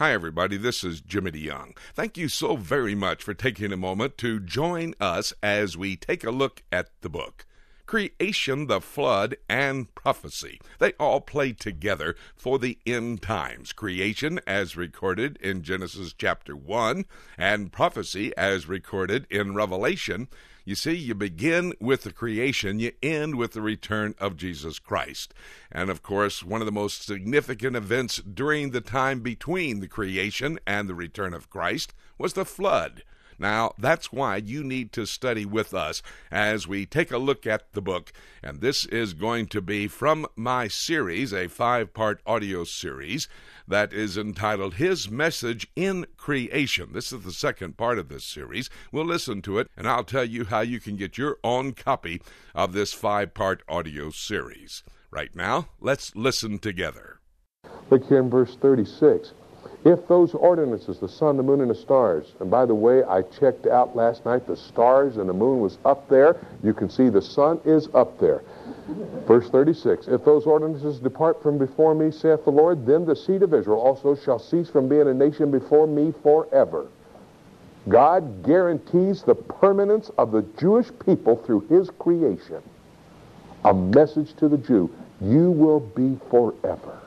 Hi, everybody. This is Jimmy DeYoung. Thank you so very much for taking a moment to join us as we take a look at the book. Creation, the flood, and prophecy. They all play together for the end times. Creation, as recorded in Genesis chapter 1, and prophecy, as recorded in Revelation. You see, you begin with the creation, you end with the return of Jesus Christ. And of course, one of the most significant events during the time between the creation and the return of Christ was the flood. Now, that's why you need to study with us as we take a look at the book. And this is going to be from my series, a five part audio series that is entitled His Message in Creation. This is the second part of this series. We'll listen to it, and I'll tell you how you can get your own copy of this five part audio series. Right now, let's listen together. Look here in verse 36. If those ordinances, the sun, the moon, and the stars, and by the way, I checked out last night, the stars and the moon was up there. You can see the sun is up there. Verse 36 If those ordinances depart from before me, saith the Lord, then the seed of Israel also shall cease from being a nation before me forever. God guarantees the permanence of the Jewish people through his creation. A message to the Jew you will be forever.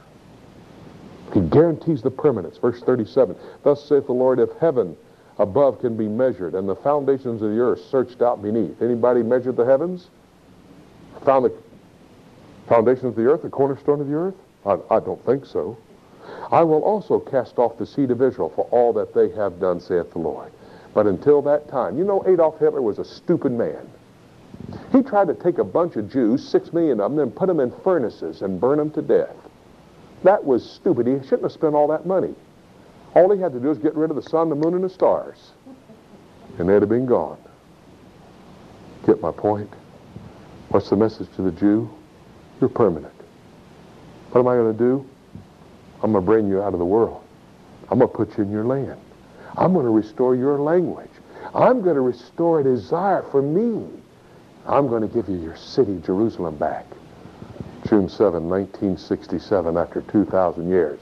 He guarantees the permanence. Verse 37 Thus saith the Lord, if heaven above can be measured and the foundations of the earth searched out beneath. Anybody measured the heavens? Found the foundations of the earth, the cornerstone of the earth? I, I don't think so. I will also cast off the seed of Israel for all that they have done, saith the Lord. But until that time, you know Adolf Hitler was a stupid man. He tried to take a bunch of Jews, six million of them, and put them in furnaces and burn them to death. That was stupid. He shouldn't have spent all that money. All he had to do was get rid of the sun, the moon, and the stars. And they'd have been gone. Get my point? What's the message to the Jew? You're permanent. What am I going to do? I'm going to bring you out of the world. I'm going to put you in your land. I'm going to restore your language. I'm going to restore a desire for me. I'm going to give you your city, Jerusalem, back. June 7, 1967, after 2,000 years,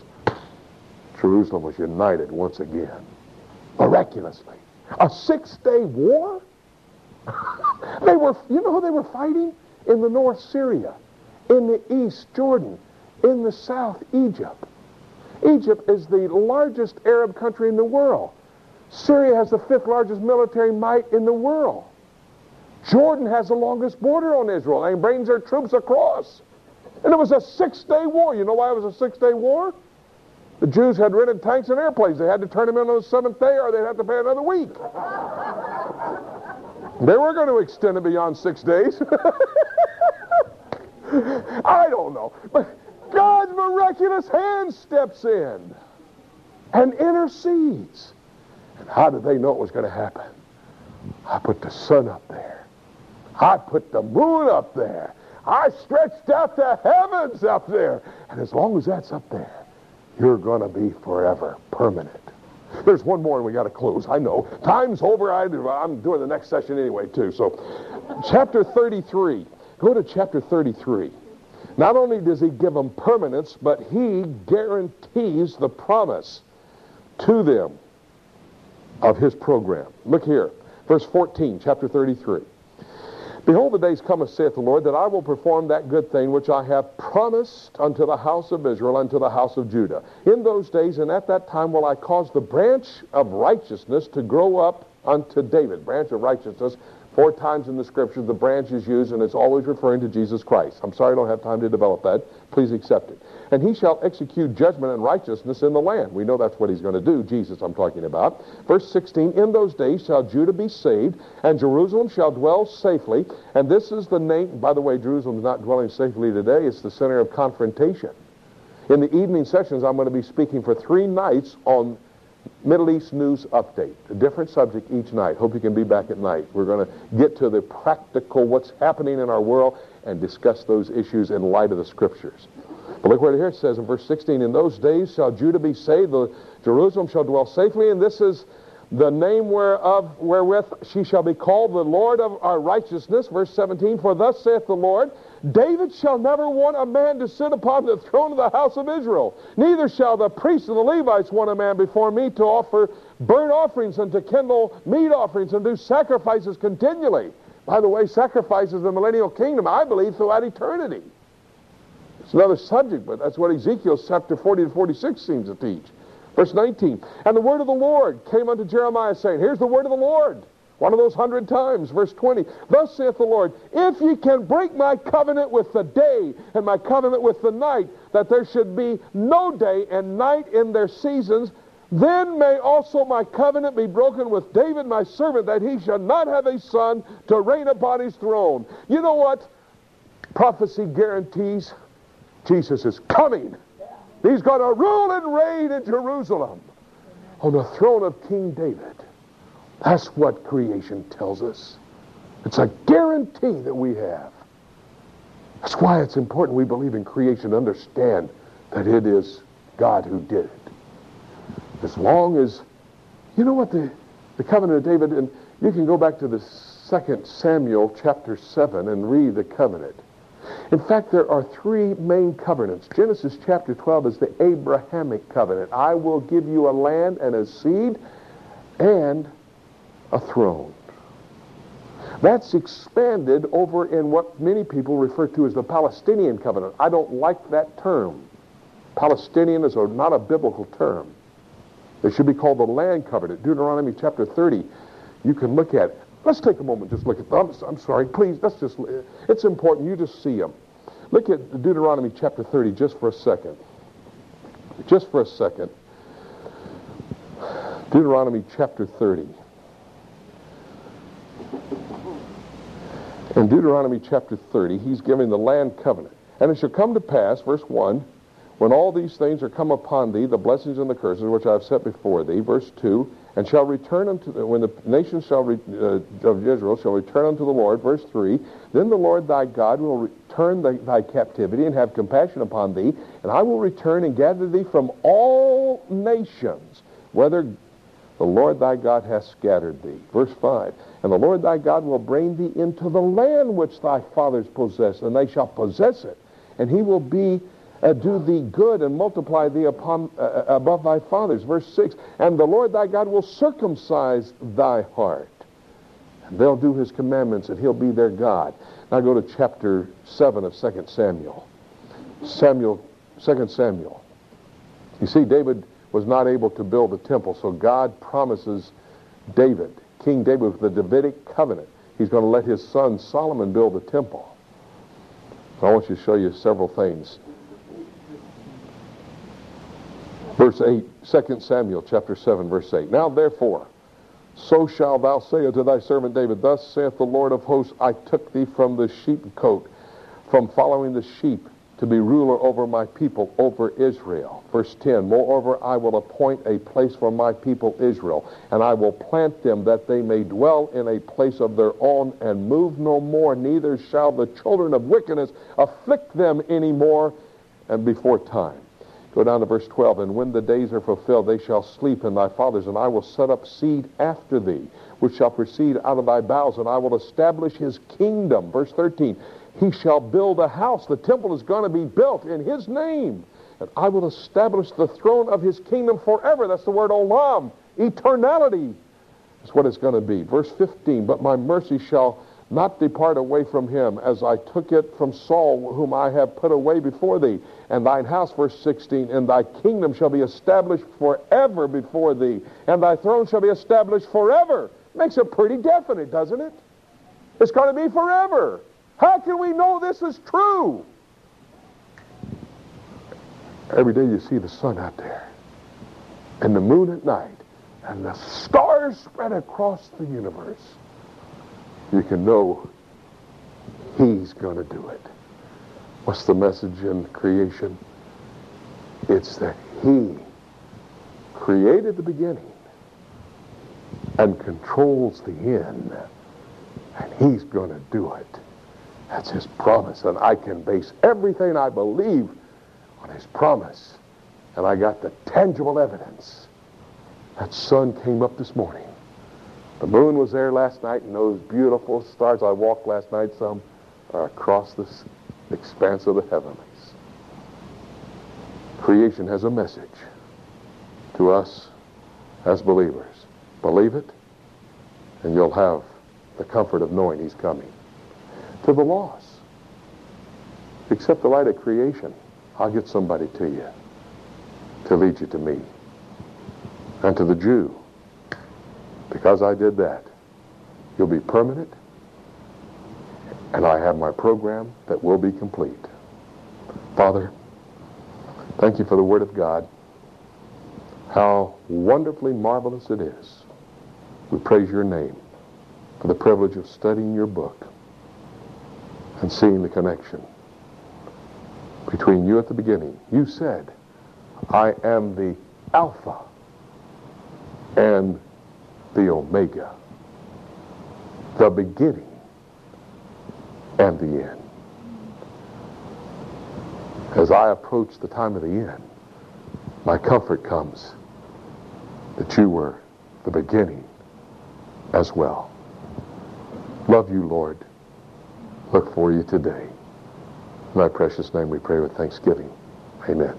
Jerusalem was united once again. Miraculously. A six-day war? they were, you know who they were fighting? In the north, Syria. In the east, Jordan. In the south, Egypt. Egypt is the largest Arab country in the world. Syria has the fifth largest military might in the world. Jordan has the longest border on Israel and brings their troops across. And it was a six-day war. You know why it was a six-day war? The Jews had rented tanks and airplanes. They had to turn them in on the seventh day or they'd have to pay another week. they were going to extend it beyond six days. I don't know. But God's miraculous hand steps in and intercedes. And how did they know it was going to happen? I put the sun up there. I put the moon up there. I stretched out the heavens up there. And as long as that's up there, you're going to be forever permanent. There's one more and we got to close. I know. Time's over. I, I'm doing the next session anyway, too. So, chapter 33. Go to chapter 33. Not only does he give them permanence, but he guarantees the promise to them of his program. Look here, verse 14, chapter 33. Behold, the days cometh, saith the Lord, that I will perform that good thing which I have promised unto the house of Israel, unto the house of Judah. In those days and at that time will I cause the branch of righteousness to grow up unto David. Branch of righteousness Four times in the scriptures, the branch is used, and it's always referring to Jesus Christ. I'm sorry I don't have time to develop that. Please accept it. And he shall execute judgment and righteousness in the land. We know that's what he's going to do, Jesus I'm talking about. Verse 16, In those days shall Judah be saved, and Jerusalem shall dwell safely. And this is the name, by the way, Jerusalem's not dwelling safely today. It's the center of confrontation. In the evening sessions, I'm going to be speaking for three nights on Middle East News Update, a different subject each night. Hope you can be back at night. We're going to get to the practical, what's happening in our world, and discuss those issues in light of the Scriptures. But look what here it says in verse 16, In those days shall Judah be saved, the Jerusalem shall dwell safely, and this is the name whereof wherewith she shall be called the Lord of our righteousness. Verse 17, For thus saith the Lord, David shall never want a man to sit upon the throne of the house of Israel. Neither shall the priests and the Levites want a man before me to offer burnt offerings and to kindle meat offerings and do sacrifices continually. By the way, sacrifices the millennial kingdom, I believe, throughout eternity. It's another subject, but that's what Ezekiel chapter 40 to 46 seems to teach. Verse 19, And the word of the Lord came unto Jeremiah, saying, Here's the word of the Lord. One of those hundred times. Verse 20, Thus saith the Lord, If ye can break my covenant with the day and my covenant with the night, that there should be no day and night in their seasons, then may also my covenant be broken with David my servant, that he shall not have a son to reign upon his throne. You know what? Prophecy guarantees Jesus is coming. He's going to rule and reign in Jerusalem on the throne of King David. That's what creation tells us. It's a guarantee that we have. That's why it's important we believe in creation, understand that it is God who did it. As long as, you know what the, the covenant of David, and you can go back to the second Samuel chapter 7 and read the covenant. In fact, there are three main covenants. Genesis chapter 12 is the Abrahamic covenant. I will give you a land and a seed and a throne. That's expanded over in what many people refer to as the Palestinian covenant. I don't like that term. Palestinian is not a biblical term. It should be called the land covenant. Deuteronomy chapter 30. You can look at. Let's take a moment, just look at them. I'm sorry, please, let's just, it's important you just see them. Look at Deuteronomy chapter 30 just for a second. Just for a second. Deuteronomy chapter 30. In Deuteronomy chapter 30, he's giving the land covenant. And it shall come to pass, verse 1, when all these things are come upon thee, the blessings and the curses which I have set before thee, verse 2, and shall return unto the, when the nations shall re, uh, of Israel shall return unto the Lord, verse 3, then the Lord thy God will return thy, thy captivity and have compassion upon thee, and I will return and gather thee from all nations, whether the Lord thy God hath scattered thee. Verse 5, and the Lord thy God will bring thee into the land which thy fathers possessed, and they shall possess it, and he will be uh, do thee good and multiply thee upon uh, uh, above thy fathers. Verse 6, and the Lord thy God will circumcise thy heart. And they'll do his commandments, and he'll be their God. Now go to chapter 7 of 2 Samuel. Samuel, 2 Samuel. You see, David was not able to build the temple, so God promises David, King David, with the Davidic covenant, he's going to let his son Solomon build the temple. I want you to show you several things Verse 8, 2 Samuel chapter 7, verse 8. Now therefore, so shalt thou say unto thy servant David, Thus saith the Lord of hosts, I took thee from the sheepcote, from following the sheep, to be ruler over my people, over Israel. Verse 10, Moreover, I will appoint a place for my people Israel, and I will plant them that they may dwell in a place of their own, and move no more, neither shall the children of wickedness afflict them any more, and before time. Go down to verse 12. And when the days are fulfilled, they shall sleep in thy fathers, and I will set up seed after thee, which shall proceed out of thy bowels, and I will establish his kingdom. Verse 13. He shall build a house. The temple is going to be built in his name. And I will establish the throne of his kingdom forever. That's the word olam. Eternality is what it's going to be. Verse 15. But my mercy shall not depart away from him, as I took it from Saul, whom I have put away before thee. And thine house, verse 16, and thy kingdom shall be established forever before thee, and thy throne shall be established forever. Makes it pretty definite, doesn't it? It's going to be forever. How can we know this is true? Every day you see the sun out there, and the moon at night, and the stars spread across the universe you can know he's going to do it. What's the message in creation? It's that he created the beginning and controls the end. And he's going to do it. That's his promise. And I can base everything I believe on his promise. And I got the tangible evidence That sun came up this morning. The moon was there last night, and those beautiful stars I walked last night, some are across the expanse of the heavens. Creation has a message to us as believers. Believe it, and you'll have the comfort of knowing He's coming. To the loss. accept the light of creation. I'll get somebody to you to lead you to me. And to the Jew, because I did that, you'll be permanent, and I have my program that will be complete. Father, thank you for the Word of God. How wonderfully marvelous it is. We praise your name for the privilege of studying your book and seeing the connection between you at the beginning. You said, I am the Alpha and the Omega, the beginning and the end. As I approach the time of the end, my comfort comes that you were the beginning as well. Love you, Lord. Look for you today. In precious name we pray with thanksgiving. Amen.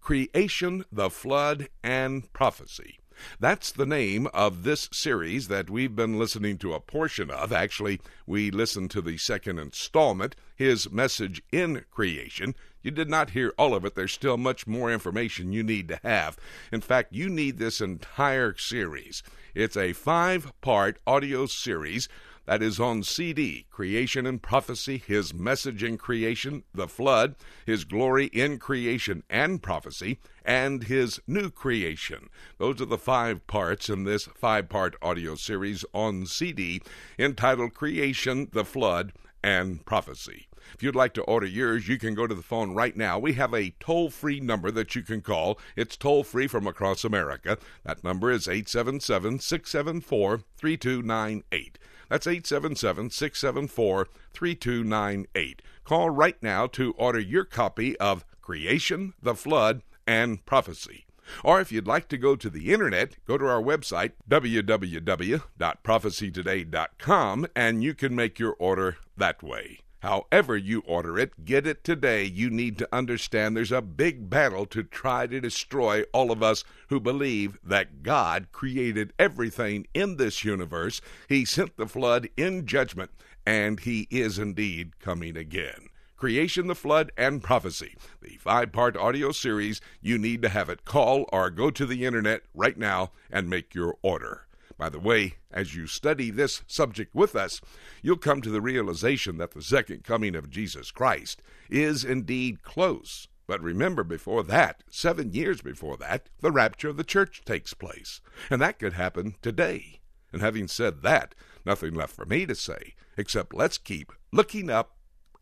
Creation, the Flood, and Prophecy. That's the name of this series that we've been listening to a portion of. Actually, we listened to the second installment, His Message in Creation. You did not hear all of it. There's still much more information you need to have. In fact, you need this entire series. It's a five part audio series that is on CD Creation and Prophecy, His Message in Creation, The Flood, His Glory in Creation and Prophecy, and His New Creation. Those are the five parts in this five part audio series on CD entitled Creation, The Flood, and Prophecy. If you'd like to order yours, you can go to the phone right now. We have a toll free number that you can call. It's toll free from across America. That number is 877 674 3298. That's 877 674 3298. Call right now to order your copy of Creation, the Flood, and Prophecy. Or if you'd like to go to the internet, go to our website, www.prophecytoday.com, and you can make your order that way. However, you order it, get it today. You need to understand there's a big battle to try to destroy all of us who believe that God created everything in this universe. He sent the flood in judgment, and He is indeed coming again. Creation, the Flood, and Prophecy, the five part audio series. You need to have it. Call or go to the internet right now and make your order. By the way, as you study this subject with us, you'll come to the realization that the second coming of Jesus Christ is indeed close. But remember, before that, seven years before that, the rapture of the church takes place. And that could happen today. And having said that, nothing left for me to say except let's keep looking up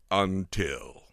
until.